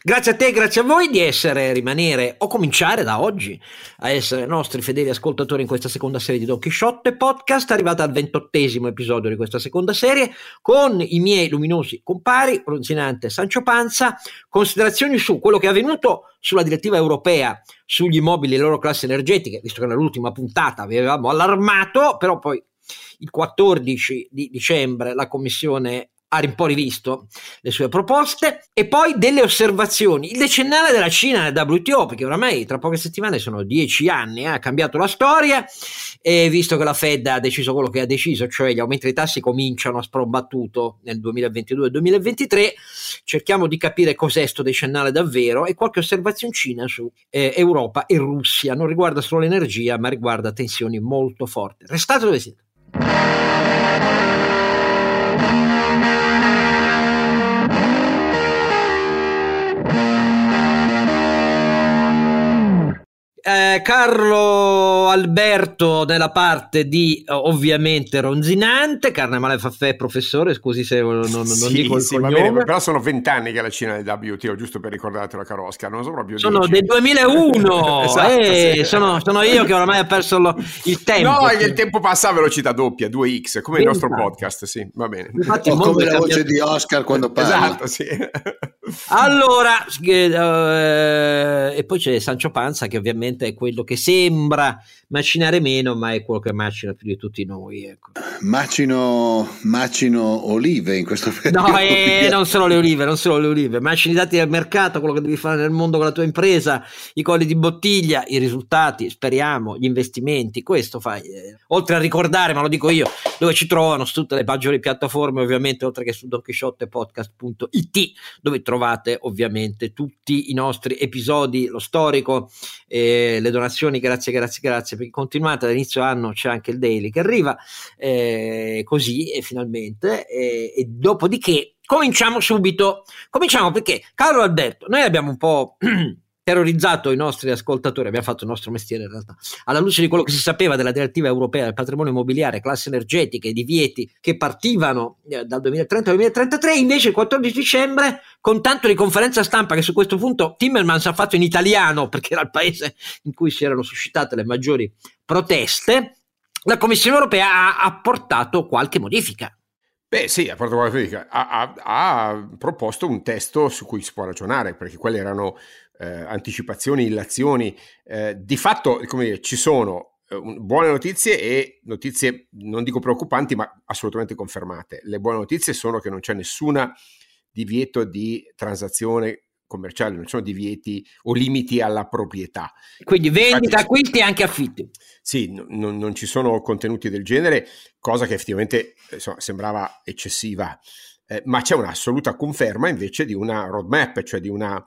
Grazie a te, grazie a voi di essere, rimanere o cominciare da oggi a essere nostri fedeli ascoltatori in questa seconda serie di Don Quixote Podcast, arrivata al ventottesimo episodio di questa seconda serie, con i miei luminosi compari, Ronzinante Sancio Panza, considerazioni su quello che è avvenuto sulla direttiva europea sugli immobili e le loro classi energetiche, visto che nell'ultima puntata vi avevamo allarmato, però poi il 14 di dicembre la Commissione ha un po' rivisto le sue proposte e poi delle osservazioni. Il decennale della Cina nel WTO, perché oramai tra poche settimane sono dieci anni, eh, ha cambiato la storia e visto che la Fed ha deciso quello che ha deciso, cioè gli aumenti dei tassi cominciano a sprombattuto nel 2022-2023, cerchiamo di capire cos'è sto decennale davvero e qualche osservazioncina su eh, Europa e Russia. Non riguarda solo l'energia, ma riguarda tensioni molto forti. Restate dove siete. Eh, Carlo Alberto nella parte di ovviamente Ronzinante, Carne Male Faffè, professore, scusi se non, non, sì, dico il sì, cognome. Bene, però sono vent'anni che la Cina è WTO, giusto per ricordarti la Carosca, non so proprio Sono dieci. del 2001, Esatto, eh, sì. sono, sono io che oramai ho perso lo- il tempo. No, è che il tempo passa a velocità doppia, 2x, come il nostro podcast, sì, va bene. Infatti, come la voce cambiato. di Oscar quando parla. Esatto, sì. Allora, eh, e poi c'è Sancio Panza che ovviamente è quello che sembra macinare meno, ma è quello che macina più di tutti noi. Ecco. Macino, macino olive in questo periodo. No, eh, non solo le olive, non solo le olive, macini i dati del mercato, quello che devi fare nel mondo con la tua impresa, i colli di bottiglia, i risultati, speriamo, gli investimenti, questo fai. eh. Oltre a ricordare, ma lo dico io, dove ci trovano su tutte le maggiori piattaforme, ovviamente, oltre che su donchisciottepodcast.it, dove trovate ovviamente tutti i nostri episodi, lo storico, eh, le donazioni, grazie, grazie, grazie, perché continuate all'inizio anno c'è anche il daily che arriva, eh, così e finalmente, eh, e dopodiché cominciamo subito, cominciamo perché Carlo Alberto, noi abbiamo un po' terrorizzato i nostri ascoltatori, abbiamo fatto il nostro mestiere in realtà, alla luce di quello che si sapeva della direttiva europea del patrimonio immobiliare, classi energetiche, divieti che partivano eh, dal 2030 al 2033, invece il 14 dicembre, con tanto di conferenza stampa che su questo punto Timmermans ha fatto in italiano, perché era il paese in cui si erano suscitate le maggiori proteste, la Commissione europea ha apportato qualche modifica. Beh sì, ha, ha- ha proposto un testo su cui si può ragionare, perché quelle erano eh, anticipazioni, illazioni. Eh, di fatto, come dire, ci sono eh, buone notizie e notizie, non dico preoccupanti, ma assolutamente confermate. Le buone notizie sono che non c'è nessuna divieto di transazione commerciale, non ci sono divieti o limiti alla proprietà. Quindi vendita, acquisti e anche affitti. Sì, no- non, non ci sono contenuti del genere, cosa che effettivamente insomma, sembrava eccessiva, Eh, ma c'è un'assoluta conferma invece di una roadmap, cioè di una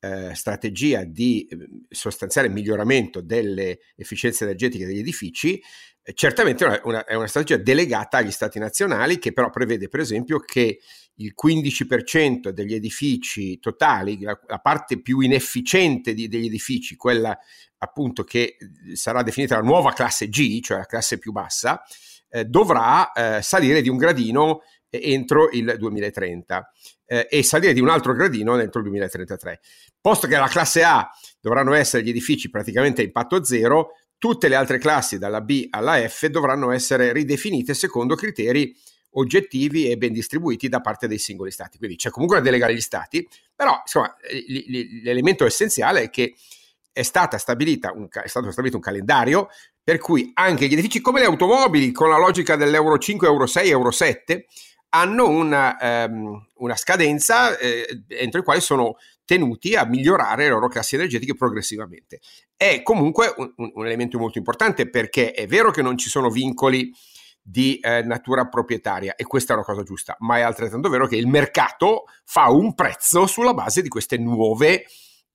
eh, strategia di eh, sostanziale miglioramento delle efficienze energetiche degli edifici. Eh, certamente una, una- è una strategia delegata agli stati nazionali che però prevede per esempio che il 15% degli edifici totali, la, la parte più inefficiente di- degli edifici, quella appunto che eh, sarà definita la nuova classe G, cioè la classe più bassa, eh, dovrà eh, salire di un gradino entro il 2030 eh, e salire di un altro gradino entro il 2033. Posto che la classe A dovranno essere gli edifici praticamente a impatto zero, tutte le altre classi dalla B alla F dovranno essere ridefinite secondo criteri oggettivi e ben distribuiti da parte dei singoli stati. Quindi c'è comunque una delega agli stati, però insomma, l- l'elemento essenziale è che è, stata stabilita un, è stato stabilito un calendario per cui anche gli edifici come le automobili, con la logica dell'Euro 5, Euro 6, Euro 7, hanno una, ehm, una scadenza eh, entro i quali sono tenuti a migliorare le loro classi energetiche progressivamente. È comunque un, un- elemento molto importante perché è vero che non ci sono vincoli di eh, natura proprietaria e questa è una cosa giusta, ma è altrettanto vero che il mercato fa un prezzo sulla base di queste nuove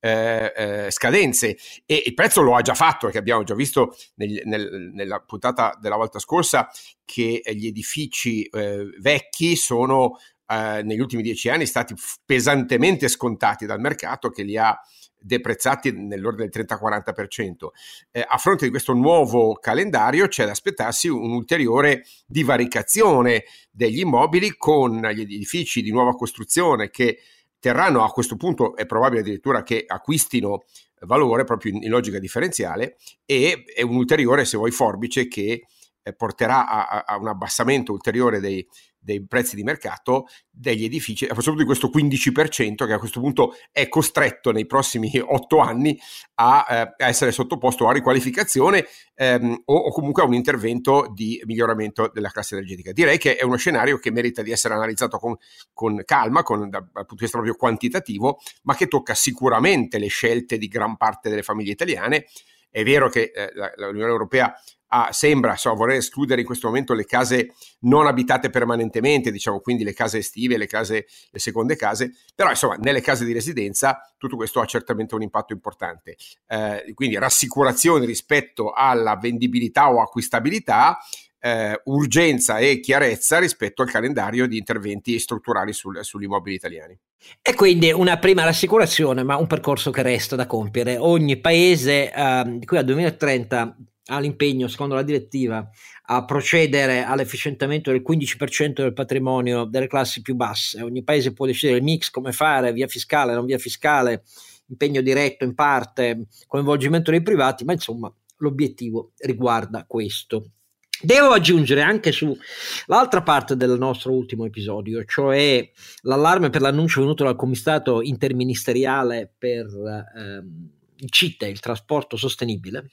eh, eh, scadenze e il prezzo lo ha già fatto perché abbiamo già visto nel- nel- nella puntata della volta scorsa che gli edifici eh, vecchi sono eh, negli ultimi dieci anni stati pesantemente scontati dal mercato che li ha deprezzati nell'ordine del 30-40%. Eh, a fronte di questo nuovo calendario c'è da aspettarsi un'ulteriore divaricazione degli immobili con gli edifici di nuova costruzione che terranno a questo punto è probabile addirittura che acquistino valore proprio in, in logica differenziale e è un ulteriore, se vuoi, forbice che eh, porterà a, a, un abbassamento ulteriore dei, dei prezzi di mercato degli edifici, soprattutto di questo 15% che a questo punto è costretto nei prossimi otto anni a, eh, a essere sottoposto a riqualificazione ehm, o, o, comunque a un intervento di miglioramento della classe energetica. Direi che è uno scenario che merita di essere analizzato con, con calma, con, dal, punto di vista proprio quantitativo, ma che tocca sicuramente le scelte di gran parte delle famiglie italiane. È vero che eh, l'Unione Europea ah, sembra so, voler escludere in questo momento le case non abitate permanentemente, diciamo quindi le case estive, le, case, le seconde case, però insomma nelle case di residenza tutto questo ha certamente un impatto importante. Eh, quindi rassicurazioni rispetto alla vendibilità o acquistabilità, eh, urgenza e chiarezza rispetto al calendario di interventi strutturali sul, sugli immobili italiani. E quindi una prima rassicurazione, ma un percorso che resta da compiere. Ogni paese eh, di qui al 2030 ha l'impegno, secondo la direttiva, a procedere all'efficientamento del 15% del patrimonio delle classi più basse. Ogni paese può decidere il mix, come fare, via fiscale, non via fiscale, impegno diretto in parte, coinvolgimento dei privati, ma insomma l'obiettivo riguarda questo. Devo aggiungere anche sull'altra parte del nostro ultimo episodio, cioè l'allarme per l'annuncio venuto dal comitato interministeriale per ehm, il CITE, il trasporto sostenibile,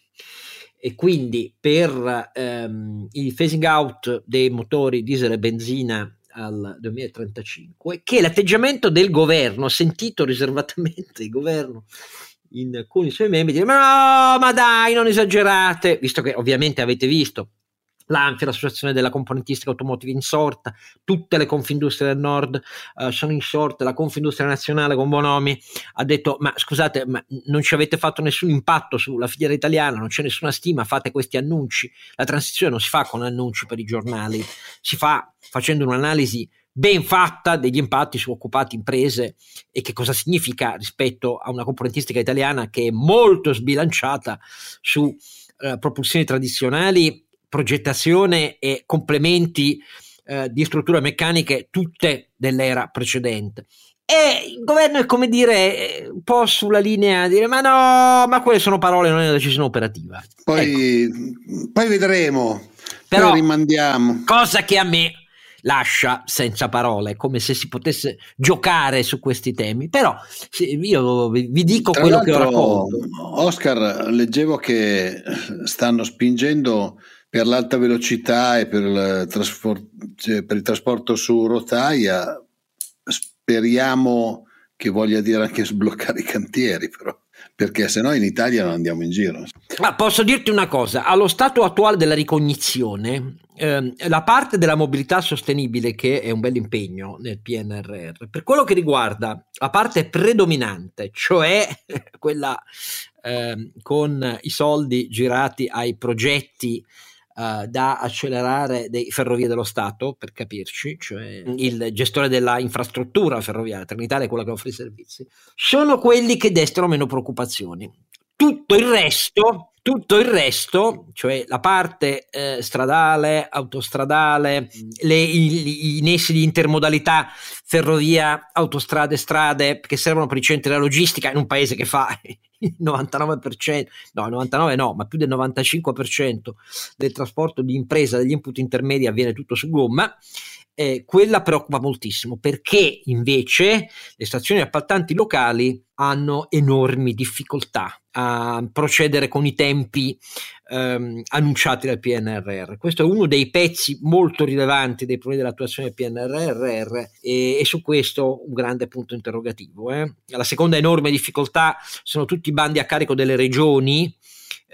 e quindi per ehm, il phasing out dei motori diesel e benzina al 2035, che l'atteggiamento del governo, sentito riservatamente il governo in alcuni suoi membri, dire no, ma dai, non esagerate, visto che ovviamente avete visto l'ANFI, l'associazione della componentistica automotive insorta, tutte le confindustrie del nord uh, sono insorte, la Confindustria Nazionale con Bonomi ha detto ma scusate ma non ci avete fatto nessun impatto sulla filiera italiana, non c'è nessuna stima, fate questi annunci, la transizione non si fa con annunci per i giornali, si fa facendo un'analisi ben fatta degli impatti su occupati imprese e che cosa significa rispetto a una componentistica italiana che è molto sbilanciata su uh, propulsioni tradizionali progettazione e complementi eh, di strutture meccaniche tutte dell'era precedente. E il governo è come dire un po' sulla linea di dire ma no, ma quelle sono parole, non è una decisione operativa. Poi, ecco. poi vedremo, Però, poi rimandiamo. Cosa che a me lascia senza parole, come se si potesse giocare su questi temi. Però io vi dico Tra quello che ho raccontato. Oscar, leggevo che stanno spingendo per l'alta velocità e per il, trasport, cioè per il trasporto su rotaia speriamo che voglia dire anche sbloccare i cantieri però perché se no in Italia non andiamo in giro. Ma posso dirti una cosa, allo stato attuale della ricognizione, ehm, la parte della mobilità sostenibile che è un bel impegno nel PNRR, per quello che riguarda la parte predominante, cioè quella ehm, con i soldi girati ai progetti uh, da accelerare dei ferrovie dello Stato, per capirci, cioè il gestore della infrastruttura ferroviaria, Trenitalia è quella che offre i servizi, sono quelli che destano meno preoccupazioni. Tutto il resto tutto il resto, cioè la parte eh, stradale, autostradale, le, i, i, nessi di intermodalità, ferrovia, autostrade, strade, che servono per i centri della logistica in un paese che fa il 99%, no, il 99 no, ma più del 95% del trasporto di impresa, degli input intermedi avviene tutto su gomma. Eh, quella preoccupa moltissimo perché invece le stazioni appaltanti locali hanno enormi difficoltà a procedere con i tempi ehm, annunciati dal PNRR. Questo è uno dei pezzi molto rilevanti dei problemi dell'attuazione del PNRR e, e su questo un grande punto interrogativo. Eh. La seconda enorme difficoltà sono tutti i bandi a carico delle regioni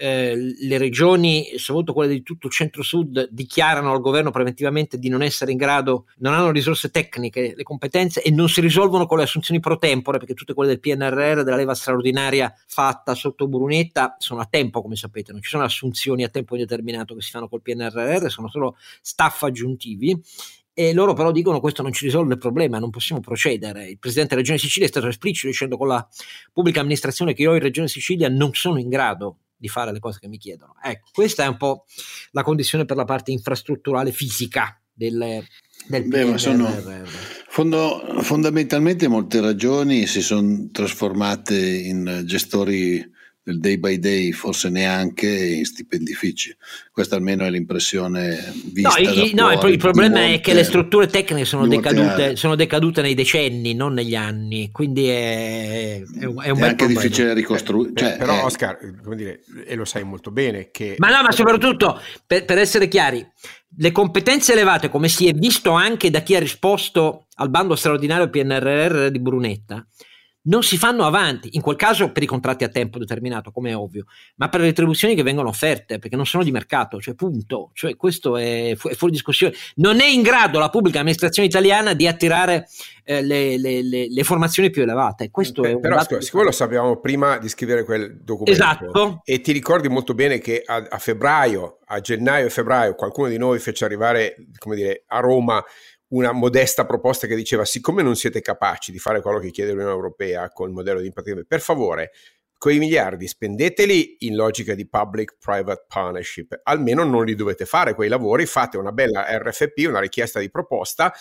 eh, le regioni, soprattutto quelle di tutto il centro-sud, dichiarano al governo preventivamente di non essere in grado, non hanno risorse tecniche, le competenze e non si risolvono con le assunzioni pro tempore, perché tutte quelle del PNRR, della leva straordinaria fatta sotto Brunetta, sono a tempo, come sapete, non ci sono assunzioni a tempo indeterminato che si fanno col PNRR, sono solo staff aggiuntivi e loro però dicono questo non ci risolve il problema, non possiamo procedere. Il presidente della Regione Sicilia è stato esplicito dicendo con la pubblica amministrazione che io in Regione Sicilia non sono in grado di fare le cose che mi chiedono. Ecco, questa è un po' la condizione per la parte infrastrutturale fisica del, del Beh, ma sono Fondo, fondamentalmente molte ragioni si sono trasformate in gestori del day by day, forse neanche in stipendifici. Questa almeno è l'impressione vista. No, i, no il, problema è che le strutture tecniche sono decadute, sono decadute, nei decenni, non negli anni, quindi è, è un, è un è anche problema. difficile ricostruire. Cioè, però, Oscar, come dire, e lo sai molto bene che. Ma no, ma soprattutto per, per essere chiari, le competenze elevate, come si è visto anche da chi ha risposto al bando straordinario PNRR di Brunetta, non si fanno avanti, in quel caso per i contratti a tempo determinato, come è ovvio, ma per le retribuzioni che vengono offerte, perché non sono di mercato, cioè punto, cioè questo è, fu- è fuori discussione. Non è in grado la pubblica amministrazione italiana di attirare eh, le, le, le, le, formazioni più elevate. Questo Beh, è però scusa, siccome lo sapevamo prima di scrivere quel documento, esatto. e ti ricordi molto bene che a, a febbraio, a gennaio e febbraio, qualcuno di noi fece arrivare, come dire, a Roma una modesta proposta che diceva siccome non siete capaci di fare quello che chiede l'Unione Europea con il modello di impatto, per favore quei miliardi spendeteli in logica di public-private partnership, almeno non li dovete fare quei lavori, fate una bella RFP, una richiesta di proposta,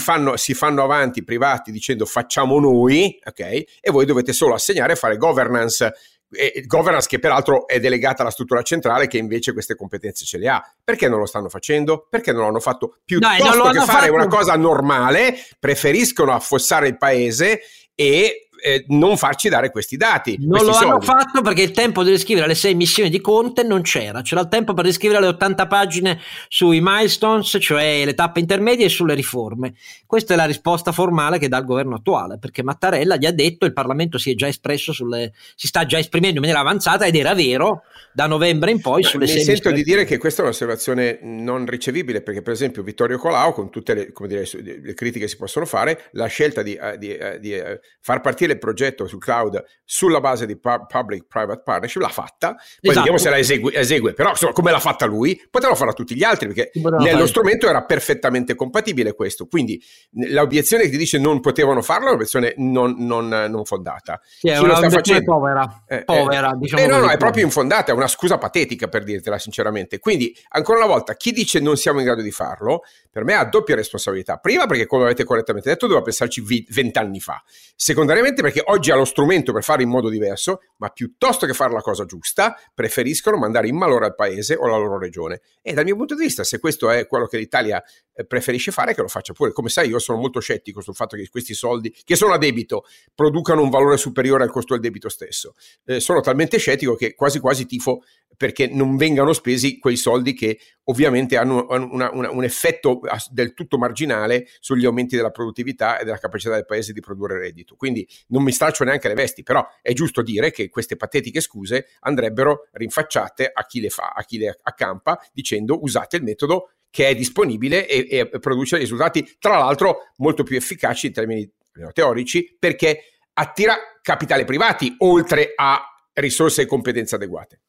fanno, si fanno avanti privati dicendo facciamo noi, ok? E voi dovete solo assegnare e fare governance e governance che peraltro è delegata alla struttura centrale che invece queste competenze ce le ha. Perché non lo stanno facendo? Perché non l'hanno fatto piuttosto no, che fare fatto... una cosa normale, preferiscono affossare il paese e eh, non farci dare questi dati. Non lo soldi. hanno fatto perché il tempo di riscrivere le sei missioni di Conte non c'era, c'era il tempo per riscrivere le 80 pagine sui milestones, cioè le tappe intermedie e sulle riforme. Questa è la risposta formale che dà il governo attuale, perché Mattarella gli ha detto il Parlamento si è già espresso sulle, si sta già esprimendo in maniera avanzata ed era vero da novembre in poi sulle sei missioni. Mi sento di dire che questa è un'osservazione non ricevibile perché per esempio Vittorio Colau con tutte le, dire, le critiche che si possono fare, la scelta di, eh, di, eh, di, di eh, far partire il progetto sul cloud sulla base di public-private partnership, l'ha fatta, poi esatto. vediamo se la esegue, esegue. però insomma, come l'ha fatta lui, poteva farla tutti gli altri, perché nello fare. strumento era perfettamente compatibile questo, quindi l'obiezione che ti dice non potevano farlo è un'obiezione non, non, non fondata. Sì, è una facendo? povera, eh, povera eh, diciamo eh, no, no, è proprio infondata, è una scusa patetica per dirtela sinceramente, quindi ancora una volta, chi dice non siamo in grado di farlo, per me ha doppia responsabilità, prima perché come avete correttamente detto doveva pensarci vent'anni fa, secondariamente perché oggi ha lo strumento per fare in modo diverso, ma piuttosto che fare la cosa giusta, preferiscono mandare in malore al paese o alla loro regione. E dal mio punto di vista, se questo è quello che l'Italia eh, preferisce fare, che lo faccia pure. Come sai, io sono molto scettico sul fatto che questi soldi, che sono a debito, producano un valore superiore al costo del debito stesso. Eh, sono talmente scettico che quasi quasi tifo perché non vengano spesi quei soldi che ovviamente hanno una, una, un effetto del tutto marginale sugli aumenti della produttività e della capacità del paese di produrre reddito. Quindi non mi straccio neanche le vesti, però è giusto dire che queste patetiche scuse andrebbero rinfacciate a chi le fa, a chi le accampa, dicendo usate il metodo che è disponibile e, e produce risultati, tra l'altro, molto più efficaci in termini teorici, perché attira capitali privati oltre a risorse e competenze adeguate.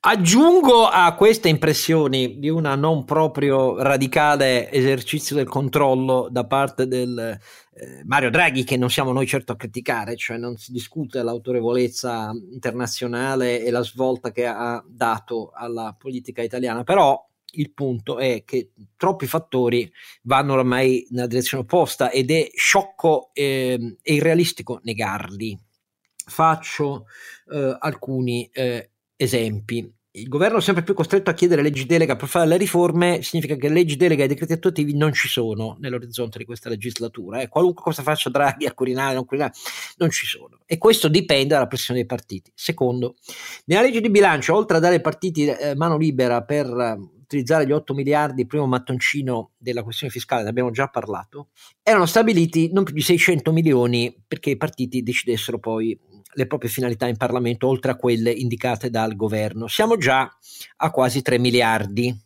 Aggiungo a queste impressioni di una non proprio radicale esercizio del controllo da parte del eh, Mario Draghi, che non siamo noi certo a criticare, cioè non si discute l'autorevolezza internazionale e la svolta che ha dato alla politica italiana, però il punto è che troppi fattori vanno ormai nella direzione opposta ed è sciocco eh, e irrealistico negarli. Faccio eh, alcuni eh, esempi. Il governo è sempre più costretto a chiedere leggi delega per fare le riforme, significa che leggi delega e decreti attuativi non ci sono nell'orizzonte di questa legislatura. Eh. Qualunque cosa faccia Draghi a Quirinale, non Quirinale, non ci sono. E questo dipende dalla pressione dei partiti. Secondo, nella legge di bilancio, oltre a dare ai partiti eh, mano libera per eh, utilizzare gli 8 miliardi, primo mattoncino della questione fiscale, ne abbiamo già parlato, erano stabiliti non più di 600 milioni perché i partiti decidessero poi le proprie finalità in Parlamento oltre a quelle indicate dal governo. Siamo già a quasi 3 miliardi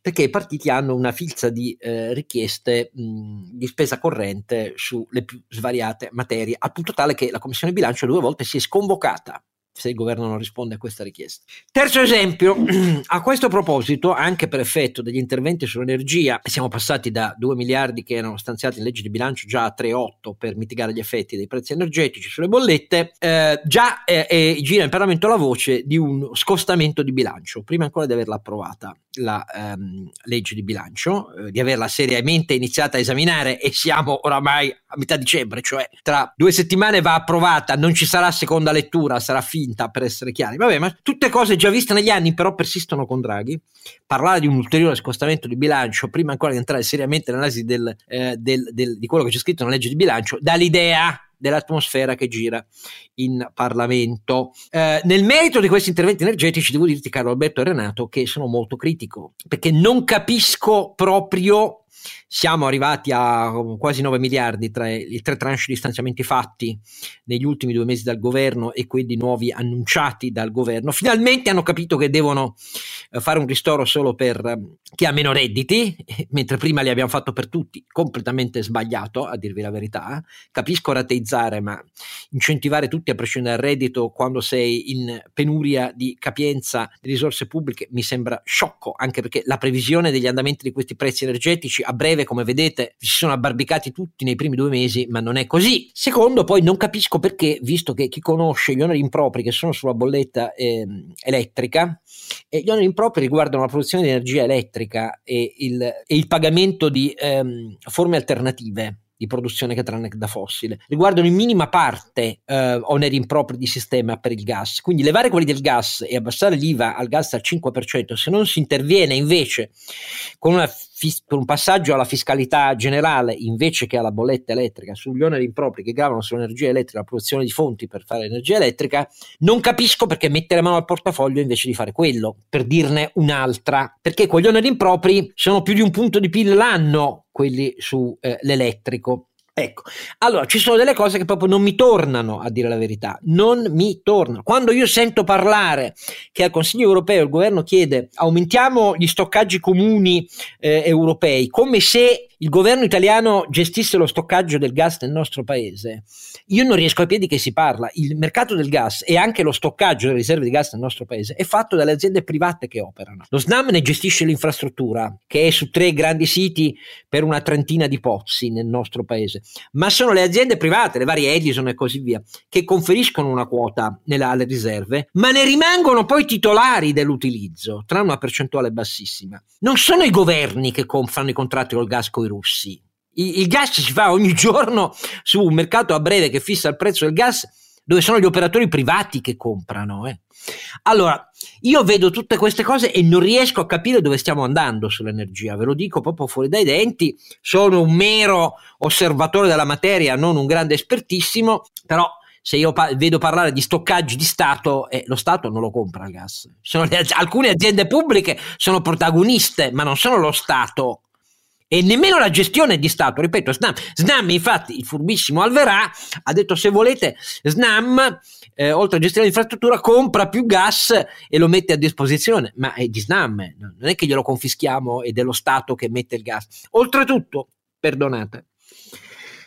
perché i partiti hanno una filza di eh, richieste mh, di spesa corrente sulle più svariate materie, al punto tale che la Commissione bilancio due volte si è sconvocata se il governo non risponde a questa richiesta. Terzo esempio, a questo proposito, anche per effetto degli interventi sull'energia, siamo passati da 2 miliardi che erano stanziati in legge di bilancio già a 3,8 per mitigare gli effetti dei prezzi energetici sulle bollette, eh, già eh, eh, gira in Parlamento la voce di un scostamento di bilancio, prima ancora di averla approvata la ehm, legge di bilancio, eh, di averla seriamente iniziata a esaminare e siamo oramai a metà dicembre, cioè tra due settimane va approvata, non ci sarà seconda lettura, sarà finta per essere chiari. Vabbè, ma tutte cose già viste negli anni però persistono con Draghi. Parlare di un ulteriore scostamento di bilancio, prima ancora di entrare seriamente nell'analisi del, eh, del, del, di quello che c'è scritto nella legge di bilancio, dà l'idea dell'atmosfera che gira in Parlamento. Eh, nel merito di questi interventi energetici devo dirti, caro Alberto e Renato, che sono molto critico, perché non capisco proprio siamo arrivati a quasi 9 miliardi tra i tre tranche di stanziamenti fatti negli ultimi due mesi dal governo e quelli nuovi annunciati dal governo. Finalmente hanno capito che devono eh, fare un ristoro solo per eh, chi ha meno redditi, mentre prima li abbiamo fatto per tutti, completamente sbagliato, a dirvi la verità. Capisco rateizzare, ma incentivare tutti a prescindere dal reddito quando sei in penuria di capienza di risorse pubbliche mi sembra sciocco, anche perché la previsione degli andamenti di questi prezzi energetici a breve, come vedete, si sono abbarbicati tutti nei primi due mesi, ma non è così. Secondo, poi non capisco perché, visto che chi conosce gli oneri impropri che sono sulla bolletta eh, elettrica, e gli oneri impropri riguardano la produzione di energia elettrica e il, e il pagamento di ehm, forme alternative di produzione che tranne da fossile. Riguardano in minima parte eh, oneri impropri di sistema per il gas. Quindi levare quelli del gas e abbassare l'IVA al gas al 5%, se non si interviene invece con una per un passaggio alla fiscalità generale invece che alla bolletta elettrica sugli oneri impropri che gravano sull'energia elettrica, la produzione di fonti per fare energia elettrica, non capisco perché mettere mano al portafoglio invece di fare quello, per dirne un'altra, perché quegli oneri impropri sono più di un punto di PIL l'anno, quelli sull'elettrico. Eh, Ecco, allora ci sono delle cose che proprio non mi tornano a dire la verità, non mi tornano. Quando io sento parlare che al Consiglio europeo il governo chiede aumentiamo gli stoccaggi comuni eh, europei, come se il governo italiano gestisse lo stoccaggio del gas nel nostro paese, io non riesco a piedi che si parla. Il mercato del gas e anche lo stoccaggio delle riserve di gas nel nostro paese è fatto dalle aziende private che operano. Lo SNAM ne gestisce l'infrastruttura, che è su tre grandi siti per una trentina di pozzi nel nostro paese, ma sono le aziende private, le varie Edison e così via, che conferiscono una quota alle riserve, ma ne rimangono poi titolari dell'utilizzo, tra una percentuale bassissima. Non sono i governi che fanno i contratti col gas con i russi. Il, il gas si fa ogni giorno su un mercato a breve che fissa il prezzo del gas dove sono gli operatori privati che comprano. Eh. Allora, io vedo tutte queste cose e non riesco a capire dove stiamo andando sull'energia, ve lo dico proprio fuori dai denti, sono un mero osservatore della materia, non un grande espertissimo, però se io pa- vedo parlare di stoccaggi di Stato, eh, lo Stato non lo compra il gas. Le, alcune aziende pubbliche sono protagoniste, ma non sono lo Stato e nemmeno la gestione di Stato. Ripeto, Snam, Snam infatti, il furbissimo Alverà ha detto se volete, Snam, eh, oltre a gestire l'infrastruttura, compra più gas e lo mette a disposizione, ma è di Snam, non è che glielo confischiamo ed è lo Stato che mette il gas. Oltretutto, perdonate,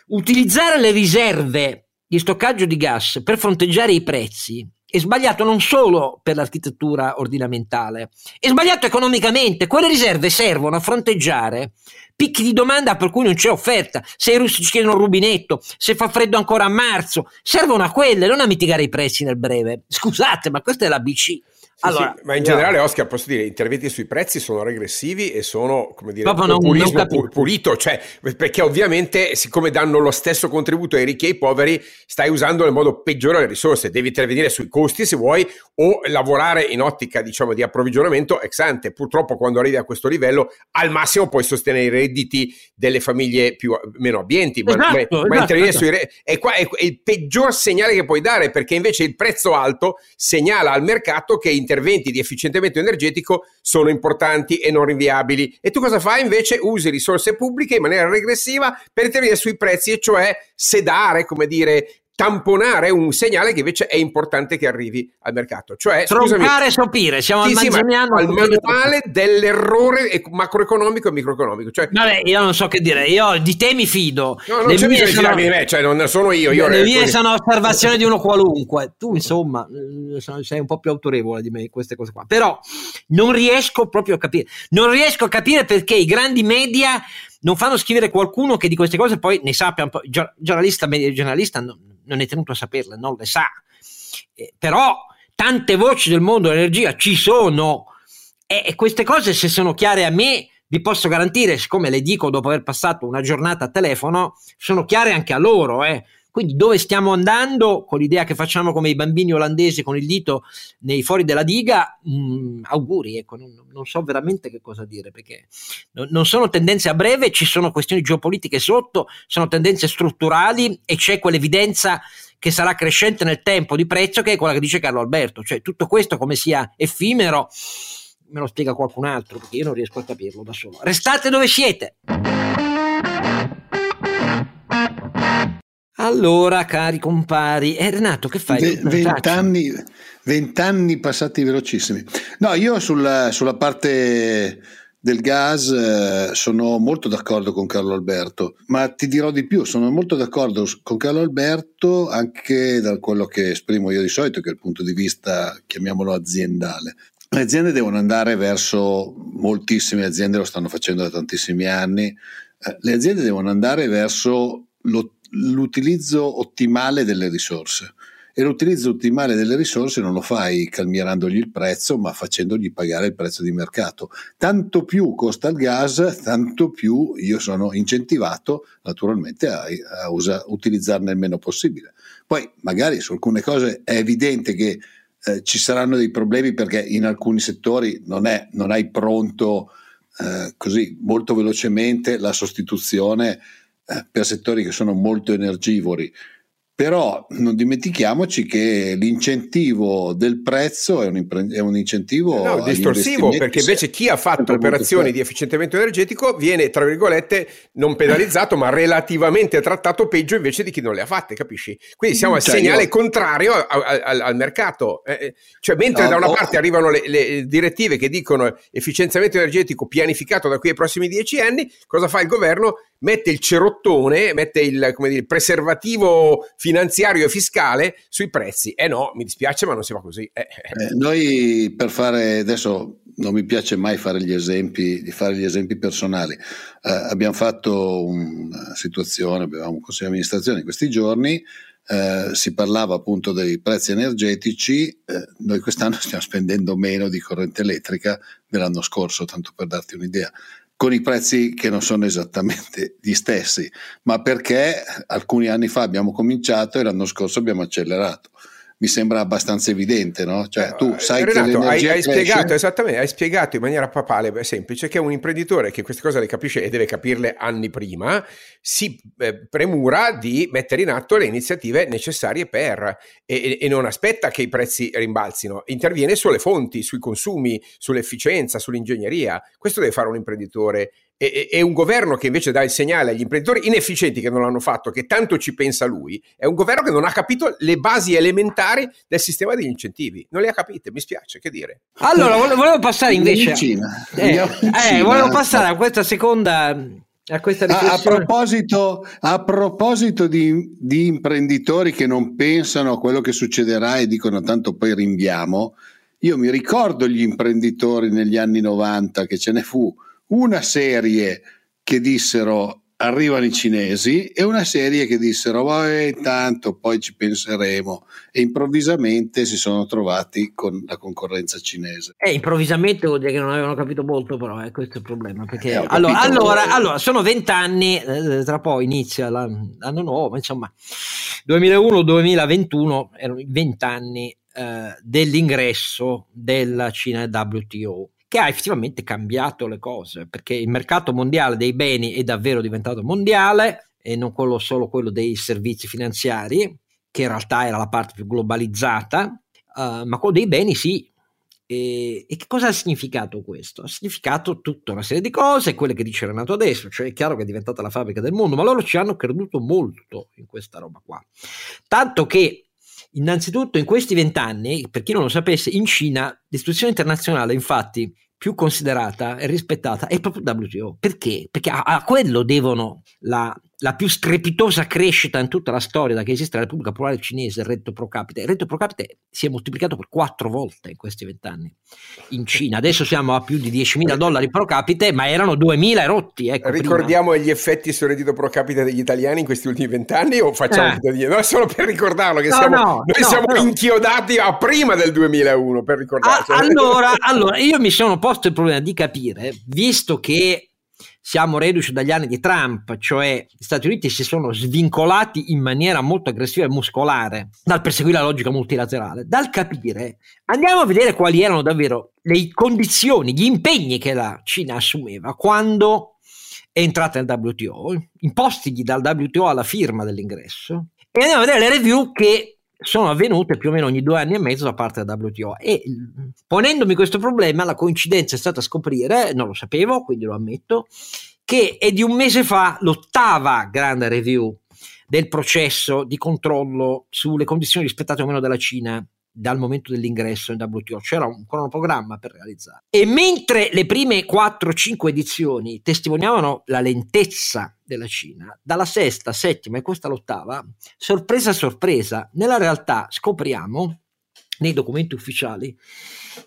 utilizzare le riserve di stoccaggio di gas per fronteggiare i prezzi è sbagliato non solo per l'architettura ordinamentale, è sbagliato economicamente. Quelle riserve servono a fronteggiare picchi di domanda per cui non c'è offerta. Se i russi ci chiedono un rubinetto, se fa freddo ancora a marzo, servono a quelle, non a mitigare i prezzi nel breve. Scusate, ma questa è la BC. Allora, sì, ma in generale, Oscar, posso dire, gli interventi sui prezzi sono regressivi e sono, come dire, populismo non, non pulito, cioè, perché ovviamente, siccome danno lo stesso contributo ai ricchi e ai poveri, stai usando nel modo peggiore le risorse, devi intervenire sui costi se vuoi o lavorare in ottica, diciamo, di approvvigionamento ex ante. Purtroppo quando arrivi a questo livello, al massimo puoi sostenere i redditi delle famiglie più, meno abbienti, esatto, ma, esatto, ma intervenire esatto. sui redditi è, qua, è, è il peggior segnale che puoi dare, perché invece il prezzo alto segnala al mercato che interventi di efficientamento energetico sono importanti e non rinviabili. E tu cosa fai? Invece usi risorse pubbliche in maniera regressiva per intervenire sui prezzi, e cioè sedare, come dire, tamponare un segnale che invece è importante che arrivi al mercato. Cioè, troncare e sopire, siamo al manzoniano. Al manuale dell'errore macroeconomico e microeconomico. Cioè, Vabbè, io non so che dire, io di te mi fido. No, non c'è bisogno sono, di me, cioè non sono io. io le mie sono osservazioni di uno qualunque. Tu, insomma, eh, sei un po' più autorevole di me in queste cose qua. Però non riesco proprio a capire. Non riesco a capire perché i grandi media non fanno scrivere qualcuno che di queste cose poi ne sappia un po'. Giornalista, giornalista non, non è tenuto a saperle, non le sa. Eh, però tante voci del mondo dell'energia ci sono e, e queste cose se sono chiare a me vi posso garantire, siccome le dico dopo aver passato una giornata a telefono, sono chiare anche a loro. Eh. Quindi dove stiamo andando con l'idea che facciamo come i bambini olandesi con il dito nei fori della diga, mh, mm, auguri, ecco, non, non, so veramente che cosa dire, perché non, non sono tendenze a breve, ci sono questioni geopolitiche sotto, sono tendenze strutturali e c'è quell'evidenza che sarà crescente nel tempo di prezzo, che è quella che dice Carlo Alberto. Cioè tutto questo come sia effimero, me lo spiega qualcun altro, perché io non riesco a capirlo da solo. Restate dove siete! Allora, cari compari, eh, Renato, che fai? Vent'anni, vent'anni passati velocissimi. No, io sulla, sulla parte del gas eh, sono molto d'accordo con Carlo Alberto, ma ti dirò di più, sono molto d'accordo con Carlo Alberto anche da quello che esprimo io di solito, che è il punto di vista, chiamiamolo aziendale. Le aziende devono andare verso, moltissime aziende lo stanno facendo da tantissimi anni, eh, le aziende devono andare verso lo l'utilizzo ottimale delle risorse. E l'utilizzo ottimale delle risorse non lo fai calmierandogli il prezzo, ma facendogli pagare il prezzo di mercato. Tanto più costa il gas, tanto più io sono incentivato naturalmente a, a usa, utilizzarne il meno possibile. Poi magari su alcune cose è evidente che eh, ci saranno dei problemi perché in alcuni settori non, è, non hai pronto eh, così molto velocemente la sostituzione per settori che sono molto energivori però non dimentichiamoci che l'incentivo del prezzo è un, è un incentivo no, distorsivo perché invece chi ha fatto operazioni di efficientamento energetico viene tra virgolette non penalizzato ma relativamente trattato peggio invece di chi non le ha fatte capisci? quindi siamo al cioè, segnale io... contrario a, a, a, al mercato eh, eh, cioè mentre no, da una oh. parte arrivano le, le, direttive che dicono efficienziamento energetico pianificato da qui ai prossimi dieci anni cosa fa il governo? Mette il cerottone, mette il, dire, il, preservativo finanziario e fiscale sui prezzi. Eh no, mi dispiace, ma non si fa così. Eh. Eh, noi per fare adesso non mi piace mai fare gli esempi, di fare gli esempi personali. Eh, abbiamo fatto una situazione, avevamo un consiglio di amministrazione in questi giorni. Eh, si parlava appunto dei prezzi energetici, eh, noi quest'anno stiamo spendendo meno di corrente elettrica dell'anno scorso, tanto per darti un'idea con i prezzi che non sono esattamente gli stessi, ma perché alcuni anni fa abbiamo cominciato e l'anno scorso abbiamo accelerato mi sembra abbastanza evidente, no? Cioè, tu sai Renato, che hai, hai spiegato esattamente, hai spiegato in maniera papale, semplice, che un imprenditore che queste cose le capisce e deve capirle anni prima, si eh, premura di mettere in atto le iniziative necessarie per e, e, non aspetta che i prezzi rimbalzino, interviene sulle fonti, sui consumi, sull'efficienza, sull'ingegneria. Questo deve fare un imprenditore e, e, un governo che invece dà il segnale agli imprenditori inefficienti che non l'hanno fatto, che tanto ci pensa lui, è un governo che non ha capito le basi elementari del sistema degli incentivi. Non le ha capite, mi spiace, che dire. Allora, volevo passare invece... Eh, eh, volevo passare a questa seconda a, a, a, proposito, a proposito di, di, imprenditori che non pensano a quello che succederà e dicono tanto poi rinviamo, io mi ricordo gli imprenditori negli anni 90 che ce ne fu una serie che dissero arrivano i cinesi e una serie che dissero eh, tanto poi ci penseremo e improvvisamente si sono trovati con la concorrenza cinese. Eh, improvvisamente vuol dire che non avevano capito molto però, eh, questo è il problema. Perché, eh, allora, allora, allora, sono vent'anni, eh, tra poi inizia l'anno, l'anno nuovo, insomma 2001-2021 erano i vent'anni eh, dell'ingresso della Cina WTO che ha effettivamente cambiato le cose, perché il mercato mondiale dei beni è davvero diventato mondiale e non quello, solo quello dei servizi finanziari, che in realtà era la parte più globalizzata, uh, ma quello dei beni sì. E, e, che cosa ha significato questo? Ha significato tutta una serie di cose, quelle che dice Renato adesso, cioè è chiaro che è diventata la fabbrica del mondo, ma loro ci hanno creduto molto in questa roba qua. Tanto che, innanzitutto, in questi vent'anni, per chi non lo sapesse, in Cina l'istituzione internazionale, infatti, più considerata e rispettata è proprio WTO. Perché? Perché a, a quello devono la, la, più strepitosa crescita in tutta la storia da che esiste la Repubblica Popolare Cinese, il reddito pro capite. Il reddito pro capite si è moltiplicato per quattro volte in questi vent'anni in Cina. Adesso siamo a più di 10.000 dollari pro capite, ma erano 2.000 rotti. Ecco, Ricordiamo prima. gli effetti sul reddito pro capite degli italiani in questi ultimi vent'anni o facciamo eh. dire? No, solo per ricordarlo che no, siamo, no, noi no, siamo inchiodati a prima del 2001 per ricordarci. allora, allora, io mi sono posto il problema di capire, visto che siamo reduci dagli anni di Trump, cioè gli Stati Uniti si sono svincolati in maniera molto aggressiva e muscolare dal perseguire la logica multilaterale, dal capire, andiamo a vedere quali erano davvero le condizioni, gli impegni che la Cina assumeva quando è entrata nel WTO, impostigli dal WTO alla firma dell'ingresso, e andiamo a vedere le review che sono avvenute più o meno ogni due anni e mezzo da parte della WTO e ponendomi questo problema la coincidenza è stata scoprire, non lo sapevo quindi lo ammetto, che è di un mese fa l'ottava grande review del processo di controllo sulle condizioni rispettate o meno dalla Cina dal momento dell'ingresso in WTO, c'era un cronoprogramma per realizzare. E mentre le prime 4-5 edizioni testimoniavano la lentezza della Cina, dalla sesta, settima e questa l'ottava, sorpresa sorpresa, nella realtà scopriamo nei documenti ufficiali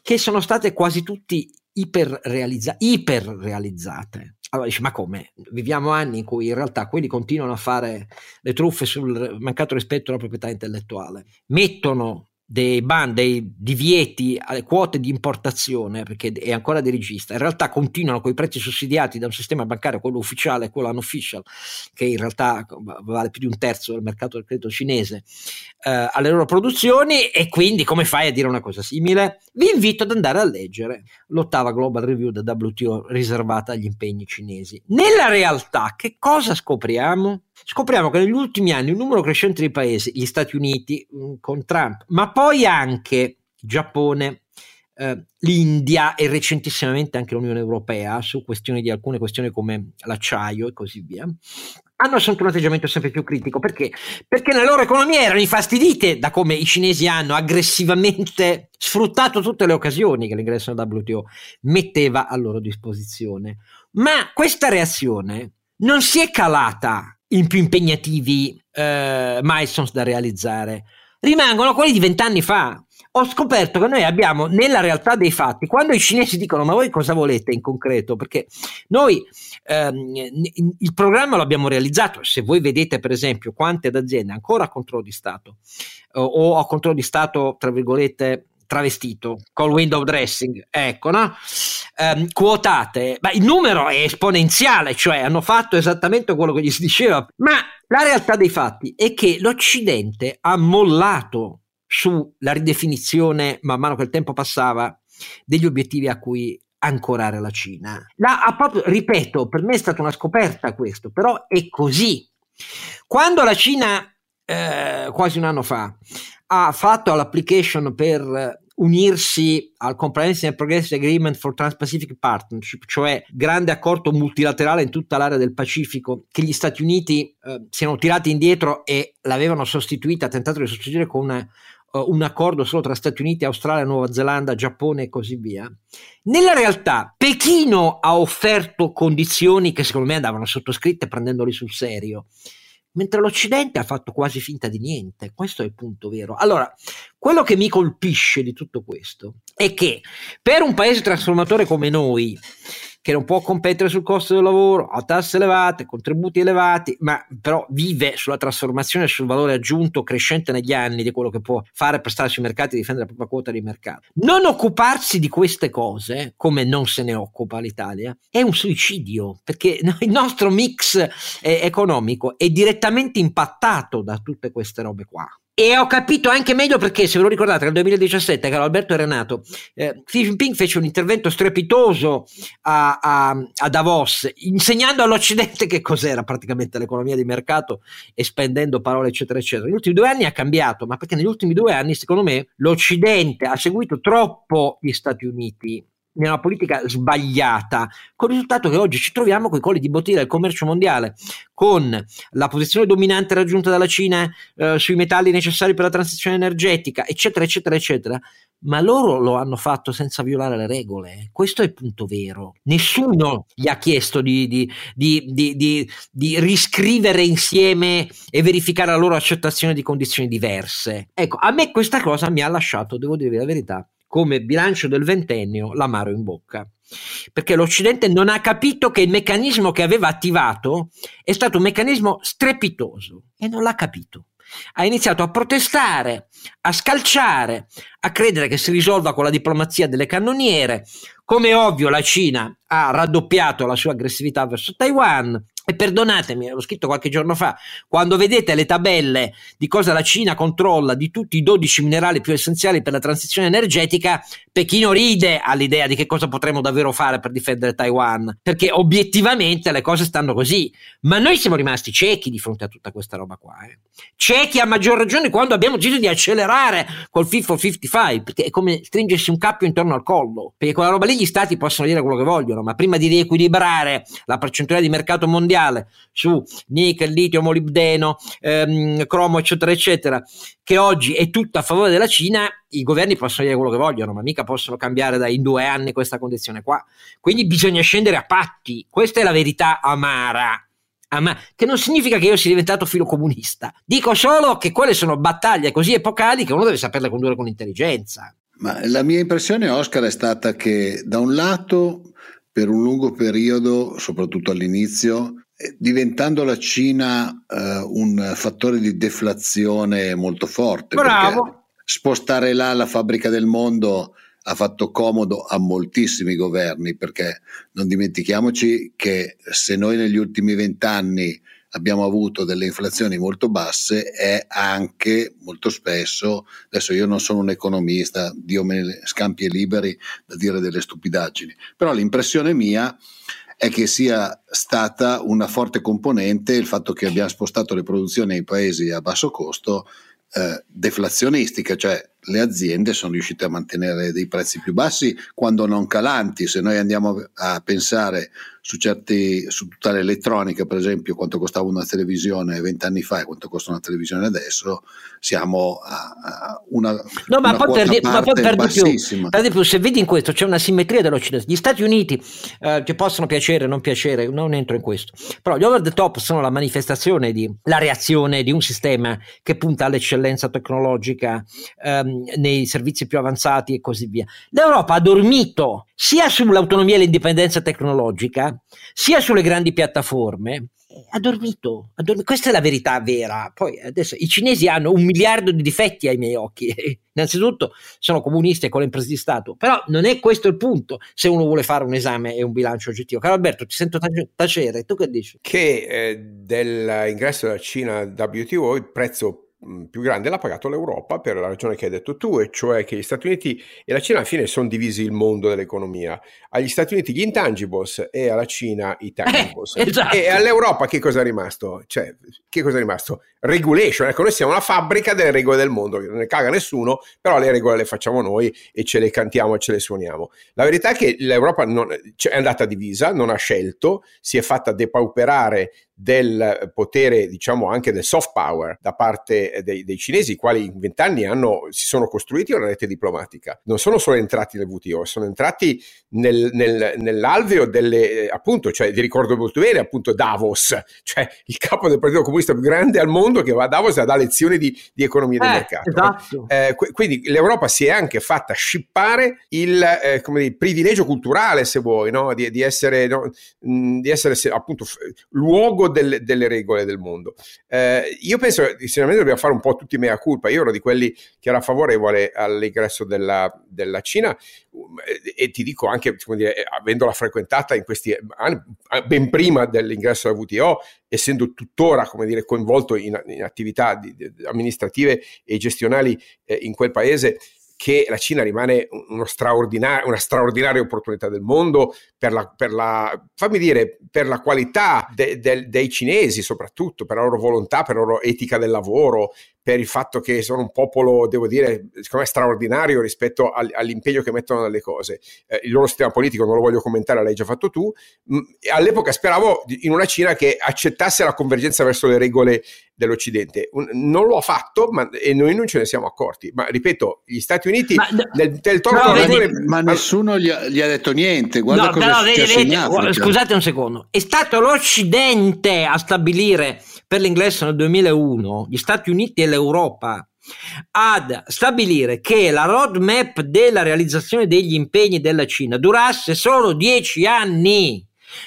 che sono state quasi tutti iperrealizza- iperrealizzate. Allora dici, ma come? Viviamo anni in cui in realtà quelli continuano a fare le truffe sul mancato rispetto alla proprietà intellettuale, mettono dei ban, dei divieti alle quote di importazione, perché è ancora dirigista, in realtà continuano con i prezzi sussidiati da un sistema bancario, quello ufficiale e quello unofficial, che in realtà vale più di un terzo del mercato del credito cinese, eh, alle loro produzioni e quindi come fai a dire una cosa simile? Vi invito ad andare a leggere l'ottava Global Review da WTO riservata agli impegni cinesi. Nella realtà che cosa scopriamo? Scopriamo che negli ultimi anni un numero crescente di paesi, gli Stati Uniti mm, con Trump, ma poi anche Giappone, eh, l'India e recentissimamente anche l'Unione Europea su questioni di alcune questioni come l'acciaio e così via, hanno assunto un atteggiamento sempre più critico. Perché? Perché le loro economie erano infastidite da come i cinesi hanno aggressivamente sfruttato tutte le occasioni che l'ingresso nel WTO metteva a loro disposizione. Ma questa reazione non si è calata in più impegnativi eh, milestones da realizzare, rimangono quelli di vent'anni fa. Ho scoperto che noi abbiamo nella realtà dei fatti, quando i cinesi dicono ma voi cosa volete in concreto? Perché noi ehm, il programma lo abbiamo realizzato, se voi vedete per esempio quante aziende ancora a controllo di Stato o a controllo di Stato, tra virgolette, travestito col window dressing, ecco, no? Um, quotate, ma il numero è esponenziale, cioè hanno fatto esattamente quello che gli si diceva, ma la realtà dei fatti è che l'Occidente ha mollato sulla ridefinizione, man mano che il tempo passava, degli obiettivi a cui ancorare la Cina. La, proprio, ripeto, per me è stata una scoperta questo, però è così. Quando la Cina, eh, quasi un anno fa, ha fatto l'application per unirsi al Comprehensive and Progressive Agreement for Trans-Pacific Partnership, cioè grande accordo multilaterale in tutta l'area del Pacifico, che gli Stati Uniti eh, siano tirati indietro e l'avevano sostituita, tentato di sostituire con una, uh, un accordo solo tra Stati Uniti, Australia, Nuova Zelanda, Giappone e così via. Nella realtà Pechino ha offerto condizioni che secondo me andavano sottoscritte prendendoli sul serio mentre l'Occidente ha fatto quasi finta di niente. Questo è il punto vero. Allora, quello che mi colpisce di tutto questo è che per un paese trasformatore come noi, che non può competere sul costo del lavoro, ha tasse elevate, contributi elevati, ma però vive sulla trasformazione e sul valore aggiunto crescente negli anni di quello che può fare per stare sui mercati e difendere la propria quota di mercato. Non occuparsi di queste cose, come non se ne occupa l'Italia, è un suicidio, perché il nostro mix eh, economico è direttamente impattato da tutte queste robe qua. E ho capito anche meglio perché, se ve lo ricordate, nel 2017, caro Alberto era nato, eh, Xi Jinping fece un intervento strepitoso a, a, a, Davos, insegnando all'Occidente che cos'era praticamente l'economia di mercato e spendendo parole, eccetera, eccetera. Negli ultimi due anni ha cambiato, ma perché negli ultimi due anni, secondo me, l'Occidente ha seguito troppo gli Stati Uniti nella politica sbagliata, con il risultato che oggi ci troviamo con i colli di bottiglia del commercio mondiale, con la posizione dominante raggiunta dalla Cina eh, sui metalli necessari per la transizione energetica, eccetera, eccetera, eccetera. Ma loro lo hanno fatto senza violare le regole. Questo è il punto vero. Nessuno gli ha chiesto di, di, di, di riscrivere insieme e verificare la loro accettazione di condizioni diverse. Ecco, a me questa cosa mi ha lasciato, devo dire la verità, come bilancio del ventennio l'amaro in bocca. Perché l'Occidente non ha capito che il meccanismo che aveva attivato è stato un meccanismo strepitoso e non l'ha capito. Ha iniziato a protestare, a scalciare, a credere che si risolva con la diplomazia delle cannoniere. Come ovvio, la Cina ha raddoppiato la sua aggressività verso Taiwan, e perdonatemi, l'ho scritto qualche giorno fa, quando vedete le tabelle di cosa la Cina controlla di tutti i 12 minerali più essenziali per la transizione energetica, Pechino ride all'idea di che cosa potremmo davvero fare per difendere Taiwan, perché obiettivamente le cose stanno così. Ma noi siamo rimasti ciechi di fronte a tutta questa roba qua. Eh. Ciechi a maggior ragione quando abbiamo deciso di accelerare col Fit for 55, perché è come stringersi un cappio intorno al collo, perché con la roba lì gli stati possono dire quello che vogliono, ma prima di riequilibrare la percentuale di mercato mondiale, mondiale su nickel, litio, molibdeno, ehm, cromo, eccetera, eccetera, che oggi è tutto a favore della Cina, i governi possono dire quello che vogliono, ma mica possono cambiare da in due anni questa condizione qua. Quindi bisogna scendere a patti. Questa è la verità amara. Ah, che non significa che io sia diventato filo comunista. Dico solo che quelle sono battaglie così epocali che uno deve saperle condurre con intelligenza. Ma la mia impressione, Oscar, è stata che da un lato, per un lungo periodo, soprattutto all'inizio, diventando la Cina eh, un fattore di deflazione molto forte. Bravo. Spostare là la fabbrica del mondo ha fatto comodo a moltissimi governi perché non dimentichiamoci che se noi negli ultimi vent'anni abbiamo avuto delle inflazioni molto basse è anche molto spesso, adesso io non sono un economista, Dio me ne scampi e liberi da dire delle stupidaggini, però l'impressione mia è che sia stata una forte componente il fatto che abbiamo spostato le produzioni ai paesi a basso costo eh, deflazionistiche, cioè le aziende sono riuscite a mantenere dei prezzi più bassi quando non calanti. Se noi andiamo a pensare su, certi, su tutta l'elettronica, per esempio, quanto costava una televisione vent'anni fa e quanto costa una televisione adesso, siamo a, a una, no, ma una poi per, di, ma poi per di, più, per di più, se vedi in questo c'è una simmetria dell'Occidente. Gli Stati Uniti eh, che possono piacere o non piacere, non entro in questo, però gli over the top sono la manifestazione di la reazione di un sistema che punta all'eccellenza tecnologica ehm, nei servizi più avanzati e così via. L'Europa ha dormito sia sull'autonomia e l'indipendenza tecnologica, sia sulle grandi piattaforme, ha dormito, ha dormito, Questa è la verità vera. Poi adesso i cinesi hanno un miliardo di difetti ai miei occhi. Innanzitutto sono comunisti con le imprese di Stato, però non è questo il punto se uno vuole fare un esame e un bilancio oggettivo. Caro Alberto, ti sento tacere, tu che dici? Che eh, dell'ingresso della Cina al WTO il prezzo più grande l'ha pagato l'Europa per la ragione che hai detto tu, e cioè che gli Stati Uniti e la Cina alla fine sono divisi il mondo dell'economia. Agli Stati Uniti gli intangibles e alla Cina i tangibles. Eh, esatto. E all'Europa che cosa è rimasto? Cioè, che cosa è rimasto? Regulation. Ecco, noi siamo la fabbrica delle regole del mondo, non ne caga nessuno, però le regole le facciamo noi e ce le cantiamo e ce le suoniamo. La verità è che l'Europa non, cioè, è andata divisa, non ha scelto, si è fatta depauperare del potere, diciamo anche del soft power da parte dei, dei cinesi, i quali in vent'anni si sono costruiti una rete diplomatica. Non sono solo entrati nel WTO, sono entrati nel, nel, nell'alveo delle, appunto, cioè vi ricordo molto bene, appunto Davos, cioè il capo del Partito Comunista più grande al mondo che va a Davos a dare lezioni di, di economia del eh, mercato. Esatto. Eh, quindi l'Europa si è anche fatta scippare il, eh, come dire, privilegio culturale, se vuoi, no? di, di, essere, no? di essere appunto luogo tipo delle, regole del mondo. Eh, io penso che sicuramente dobbiamo fare un po' tutti mea culpa. Io ero di quelli che era favorevole all'ingresso della, della Cina e ti dico anche, dire, avendola frequentata in questi anni, ben prima dell'ingresso alla WTO, essendo tuttora come dire, coinvolto in, in attività di, di amministrative e gestionali eh, in quel paese, che la Cina rimane straordinario, una straordinaria opportunità del mondo per la, per la, dire, per la qualità de, de, dei cinesi soprattutto, per la loro volontà, per la loro etica del lavoro, per il fatto che sono un popolo, devo dire, secondo me straordinario rispetto all, all'impegno che mettono nelle cose. Eh, il loro sistema politico non lo voglio commentare, l'hai già fatto tu. Mm, all'epoca speravo in una Cina che accettasse la convergenza verso le regole dell'Occidente. non lo ha fatto ma, e noi non ce ne siamo accorti. Ma ripeto, gli Stati Uniti ma, nel, nel no, vedi, ma nessuno gli ha, gli ha, detto niente. Guarda no, cosa però, vedi, scusate un secondo, è stato l'Occidente a stabilire per l'ingresso nel 2001 gli Stati Uniti e l'Europa ad stabilire che la roadmap della realizzazione degli impegni della Cina durasse solo dieci anni.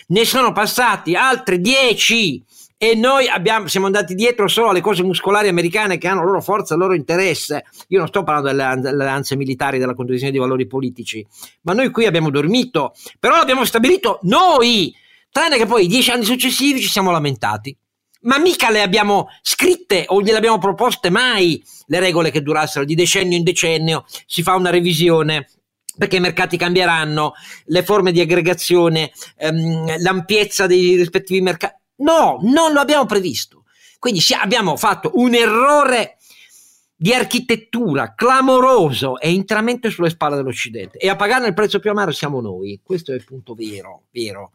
Ne sono passati altri dieci e noi abbiamo, siamo andati dietro solo alle cose muscolari americane che hanno loro forza, il loro interesse. Io non sto parlando delle, delle alleanze militari, della condivisione di valori politici, ma noi qui abbiamo dormito, però l'abbiamo stabilito noi, tranne che poi dieci anni successivi ci siamo lamentati ma mica le abbiamo scritte o gliele abbiamo proposte mai le regole che durassero di decennio in decennio, si fa una revisione perché i mercati cambieranno, le forme di aggregazione, ehm, l'ampiezza dei rispettivi mercati. No, non lo abbiamo previsto. Quindi abbiamo fatto un errore di architettura clamoroso e interamente sulle spalle dell'Occidente e a pagare il prezzo più amaro siamo noi questo è il punto vero, vero.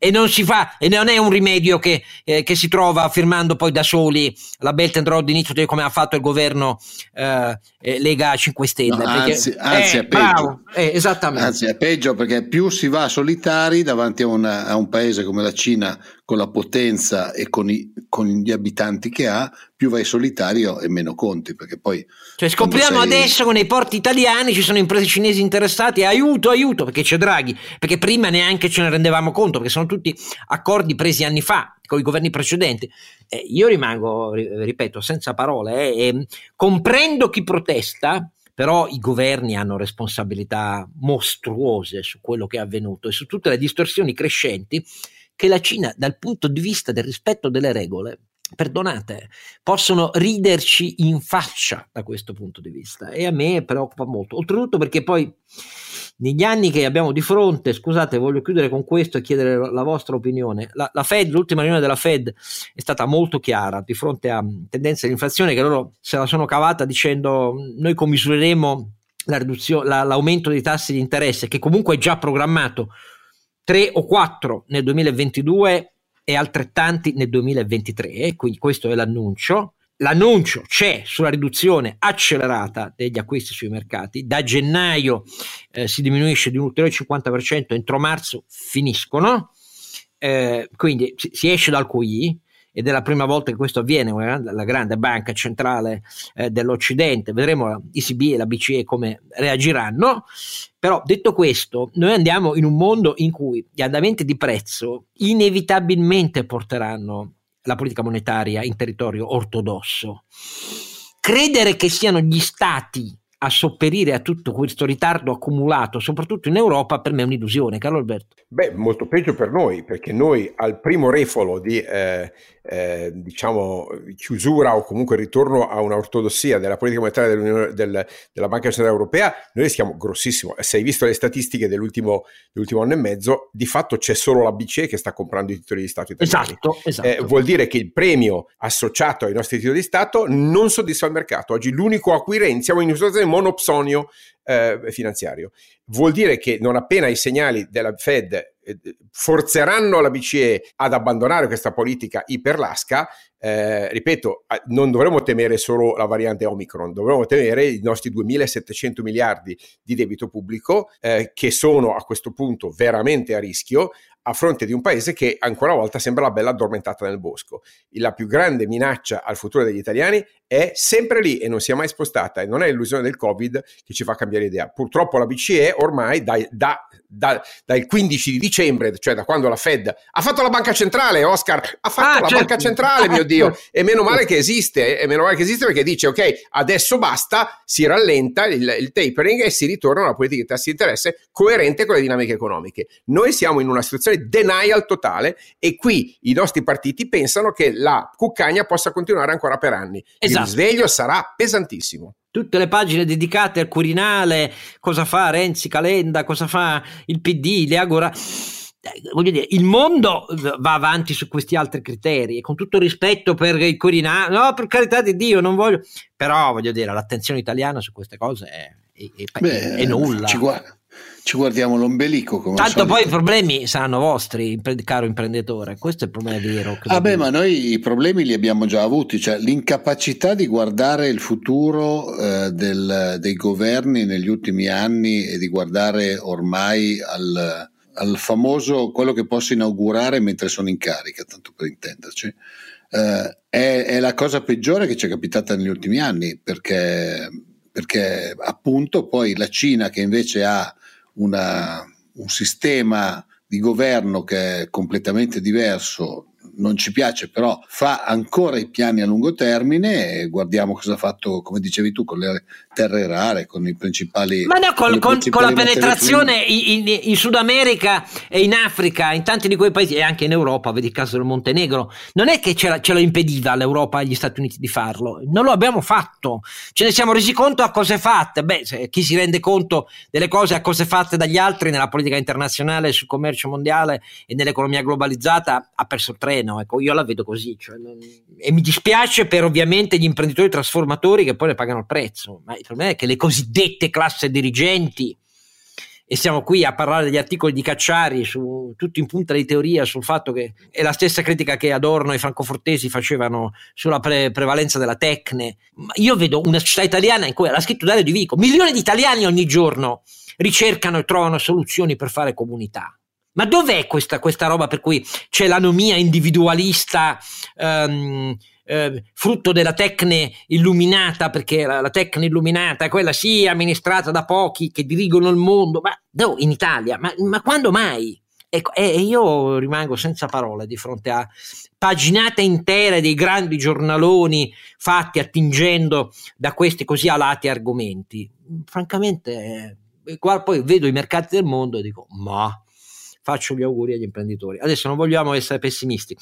e non si fa e non è un rimedio che, eh, che si trova firmando poi da soli la Belt and Road Initiative come ha fatto il governo eh, eh Lega 5 Stelle no, perché, anzi, anzi è peggio bravo, esattamente anzi è peggio perché più si va solitari davanti a, una, a un paese come la Cina con la potenza e con, i, con, gli abitanti che ha, più vai solitario e meno conti. Perché poi. Cioè, scopriamo sei... adesso che nei porti italiani ci sono imprese cinesi interessate. Aiuto, aiuto, perché c'è Draghi. Perché prima neanche ce ne rendevamo conto, perché sono tutti accordi presi anni fa con i governi precedenti. Eh, io rimango, ripeto, senza parole. Eh, e comprendo chi protesta. Però i governi hanno responsabilità mostruose su quello che è avvenuto e su tutte le distorsioni crescenti che la Cina dal punto di vista del rispetto delle regole perdonate, possono riderci in faccia da questo punto di vista e a me preoccupa molto. Oltretutto perché poi negli anni che abbiamo di fronte, scusate, voglio chiudere con questo e chiedere la vostra opinione. La, la Fed, l'ultima riunione della Fed è stata molto chiara di fronte a tendenze di inflazione che loro se la sono cavata dicendo noi commisureremo la la, l'aumento dei tassi di interesse che comunque è già programmato 3 o 4 nel 2022 e altrettanti nel 2023, quindi questo è l'annuncio. L'annuncio c'è sulla riduzione accelerata degli acquisti sui mercati, da gennaio eh, si diminuisce di un ulteriore 50%, entro marzo finiscono, eh, quindi si, si esce dal QI, ed è la prima volta che questo avviene, la grande banca centrale eh, dell'Occidente, vedremo la ECB e la BCE come reagiranno, però detto questo, noi andiamo in un mondo in cui gli andamenti di prezzo inevitabilmente porteranno la politica monetaria in territorio ortodosso. Credere che siano gli stati a sopperire a tutto questo ritardo accumulato, soprattutto in Europa, per me è un'illusione, Carlo Alberto. Beh, molto peggio per noi, perché noi al primo refolo di eh, eh, diciamo, chiusura o comunque ritorno a un'ortodossia della politica monetaria del, della Banca Centrale Europea, noi rischiamo grossissimo. Se hai visto le statistiche dell'ultimo, dell'ultimo, anno e mezzo, di fatto c'è solo la BCE che sta comprando i titoli di Stato italiani. Esatto, esatto. Eh, vuol dire che il premio associato ai nostri titoli di Stato non soddisfa il mercato. Oggi l'unico acquirente, siamo in una situazione monopsonio eh, finanziario. Vuol dire che non appena i segnali della Fed eh, forzeranno la BCE ad abbandonare questa politica iperlasca, eh, ripeto, non dovremmo temere solo la variante Omicron, dovremmo temere i nostri 2.700 miliardi di debito pubblico eh, che sono a questo punto veramente a rischio, a fronte di un paese che ancora una volta sembra la bella addormentata nel bosco. La più grande minaccia al futuro degli italiani è sempre lì e non si è mai spostata e non è l'illusione del Covid che ci fa cambiare idea. Purtroppo la BCE ormai da, da, da, dal 15 di dicembre, cioè da quando la Fed ha fatto la banca centrale, Oscar, ha fatto ah, la certo. banca centrale, mio Dio, e meno male che esiste, e meno male che esiste perché dice ok, adesso basta, si rallenta il, il tapering e si ritorna a una politica di tassi di interesse coerente con le dinamiche economiche. Noi siamo in una situazione denial totale e qui i nostri partiti pensano che la cuccagna possa continuare ancora per anni. Esatto. Il risveglio sarà pesantissimo tutte le pagine dedicate al Quirinale, cosa fa Renzi Calenda, cosa fa il PD, le Agora. Eh, voglio dire, il mondo va avanti su questi altri criteri e con tutto rispetto per il Quirinale, no, per carità di Dio, non voglio, però voglio dire, l'attenzione italiana su queste cose è, è, è, Beh, è nulla. Ci guarda ci guardiamo l'ombelico. Come Tanto poi i problemi saranno vostri, caro imprenditore. Questo è il problema vero. Ah, beh, ma noi i problemi li abbiamo già avuti, cioè l'incapacità di guardare il futuro eh, del, dei governi negli ultimi anni e di guardare ormai al, al, famoso quello che posso inaugurare mentre sono in carica, tanto per intenderci. Eh, è, è la cosa peggiore che ci è capitata negli ultimi anni perché, perché appunto poi la Cina che invece ha una, un sistema di governo che è completamente diverso non ci piace, però fa ancora i piani a lungo termine e guardiamo cosa ha fatto, come dicevi tu, con le terre rare, con i principali... Ma no, con, con, con la penetrazione in, in, in, Sud America e in Africa, in tanti di quei paesi e anche in Europa, vedi il caso del Montenegro, non è che ce, ce lo impediva l'Europa e gli Stati Uniti di farlo, non lo abbiamo fatto, ce ne siamo resi conto a cose fatte, beh, chi si rende conto delle cose a cose fatte dagli altri nella politica internazionale, sul commercio mondiale e nell'economia globalizzata ha perso il treno. No, ecco, io la vedo così. Cioè non... E mi dispiace per ovviamente gli imprenditori trasformatori che poi ne pagano il prezzo, ma il problema è che le cosiddette classe dirigenti, e siamo qui a parlare degli articoli di Cacciari, su, tutto in punta di teoria sul fatto che è la stessa critica che Adorno e francofortesi facevano sulla pre- prevalenza della tecne. Io vedo una società italiana in cui, l'ha scritto Dario Di Vico, milioni di italiani ogni giorno ricercano e trovano soluzioni per fare comunità ma dov'è questa, questa roba per cui c'è l'anomia individualista? Um, eh, frutto della tecne illuminata, perché la, la tecne illuminata è quella sì amministrata da pochi che dirigono il mondo, ma no, in Italia, ma, ma quando mai? Ecco, e io rimango senza parole di fronte a paginate intere dei grandi giornaloni fatti attingendo da questi così alati argomenti. Francamente, eh, poi vedo i mercati del mondo e dico, ma faccio gli auguri agli imprenditori. Adesso non vogliamo essere pessimisti,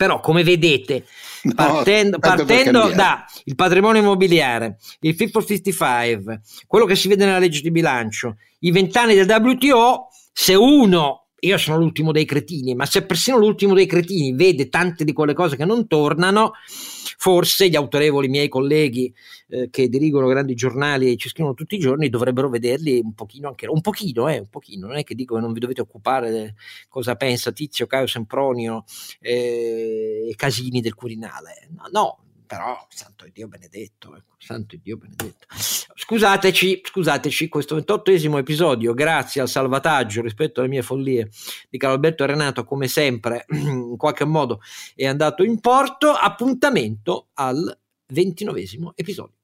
però come vedete no, partendo, partendo dal patrimonio immobiliare il Fit for 55 quello che si vede nella legge di bilancio i vent'anni del WTO se uno io sono l'ultimo dei cretini, ma se persino l'ultimo dei cretini vede tante di quelle cose che non tornano, forse gli autorevoli miei colleghi eh, che dirigono grandi giornali e ci scrivono tutti i giorni dovrebbero vederli un pochino anche un pochino, eh, un pochino, non è che dico che non vi dovete occupare cosa pensa Tizio, Caio Sempronio eh, e Casini del Quirinale. No, no però santo Dio benedetto, ecco, santo Dio benedetto. Scusateci, scusateci, questo ventottesimo episodio, grazie al salvataggio rispetto alle mie follie di Carlo Alberto Renato, come sempre, in qualche modo è andato in porto. Appuntamento al ventinovesimo episodio.